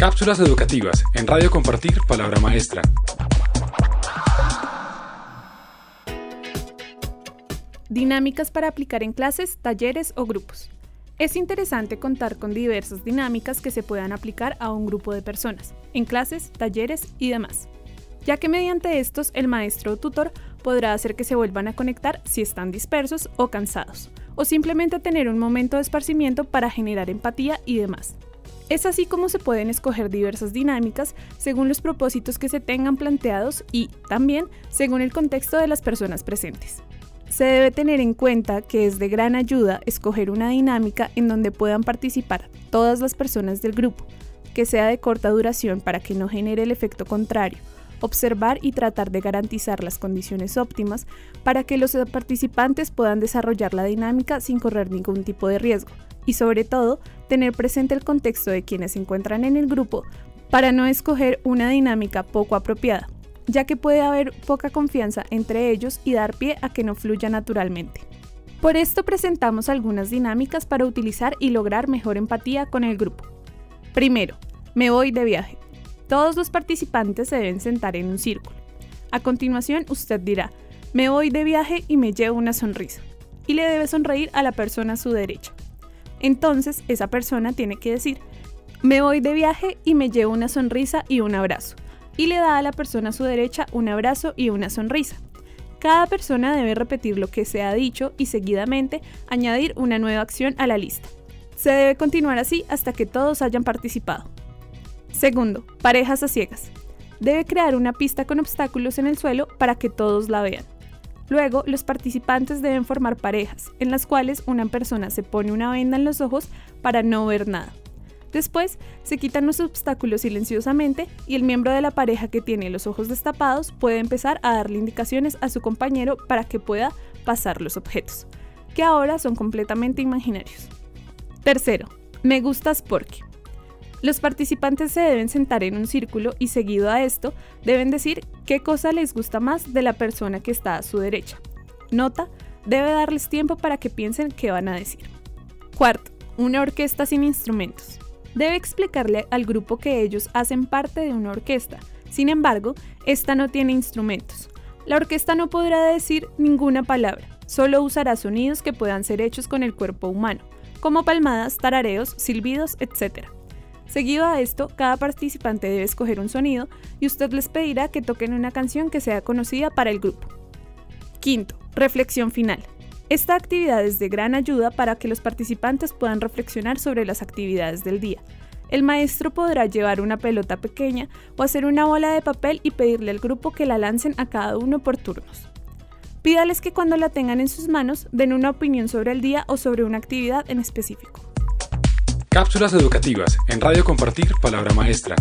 Cápsulas educativas en Radio Compartir Palabra Maestra. Dinámicas para aplicar en clases, talleres o grupos. Es interesante contar con diversas dinámicas que se puedan aplicar a un grupo de personas, en clases, talleres y demás, ya que mediante estos el maestro o tutor podrá hacer que se vuelvan a conectar si están dispersos o cansados, o simplemente tener un momento de esparcimiento para generar empatía y demás. Es así como se pueden escoger diversas dinámicas según los propósitos que se tengan planteados y también según el contexto de las personas presentes. Se debe tener en cuenta que es de gran ayuda escoger una dinámica en donde puedan participar todas las personas del grupo, que sea de corta duración para que no genere el efecto contrario, observar y tratar de garantizar las condiciones óptimas para que los participantes puedan desarrollar la dinámica sin correr ningún tipo de riesgo y sobre todo tener presente el contexto de quienes se encuentran en el grupo para no escoger una dinámica poco apropiada, ya que puede haber poca confianza entre ellos y dar pie a que no fluya naturalmente. Por esto presentamos algunas dinámicas para utilizar y lograr mejor empatía con el grupo. Primero, me voy de viaje. Todos los participantes se deben sentar en un círculo. A continuación, usted dirá, me voy de viaje y me llevo una sonrisa. Y le debe sonreír a la persona a su derecha. Entonces esa persona tiene que decir, me voy de viaje y me llevo una sonrisa y un abrazo. Y le da a la persona a su derecha un abrazo y una sonrisa. Cada persona debe repetir lo que se ha dicho y seguidamente añadir una nueva acción a la lista. Se debe continuar así hasta que todos hayan participado. Segundo, parejas a ciegas. Debe crear una pista con obstáculos en el suelo para que todos la vean. Luego, los participantes deben formar parejas, en las cuales una persona se pone una venda en los ojos para no ver nada. Después, se quitan los obstáculos silenciosamente y el miembro de la pareja que tiene los ojos destapados puede empezar a darle indicaciones a su compañero para que pueda pasar los objetos, que ahora son completamente imaginarios. Tercero, me gustas porque. Los participantes se deben sentar en un círculo y seguido a esto deben decir qué cosa les gusta más de la persona que está a su derecha. Nota, debe darles tiempo para que piensen qué van a decir. Cuarto, una orquesta sin instrumentos. Debe explicarle al grupo que ellos hacen parte de una orquesta. Sin embargo, esta no tiene instrumentos. La orquesta no podrá decir ninguna palabra, solo usará sonidos que puedan ser hechos con el cuerpo humano, como palmadas, tarareos, silbidos, etc. Seguido a esto, cada participante debe escoger un sonido y usted les pedirá que toquen una canción que sea conocida para el grupo. Quinto, reflexión final. Esta actividad es de gran ayuda para que los participantes puedan reflexionar sobre las actividades del día. El maestro podrá llevar una pelota pequeña o hacer una bola de papel y pedirle al grupo que la lancen a cada uno por turnos. Pídales que cuando la tengan en sus manos den una opinión sobre el día o sobre una actividad en específico. Cápsulas educativas en Radio Compartir Palabra Maestra.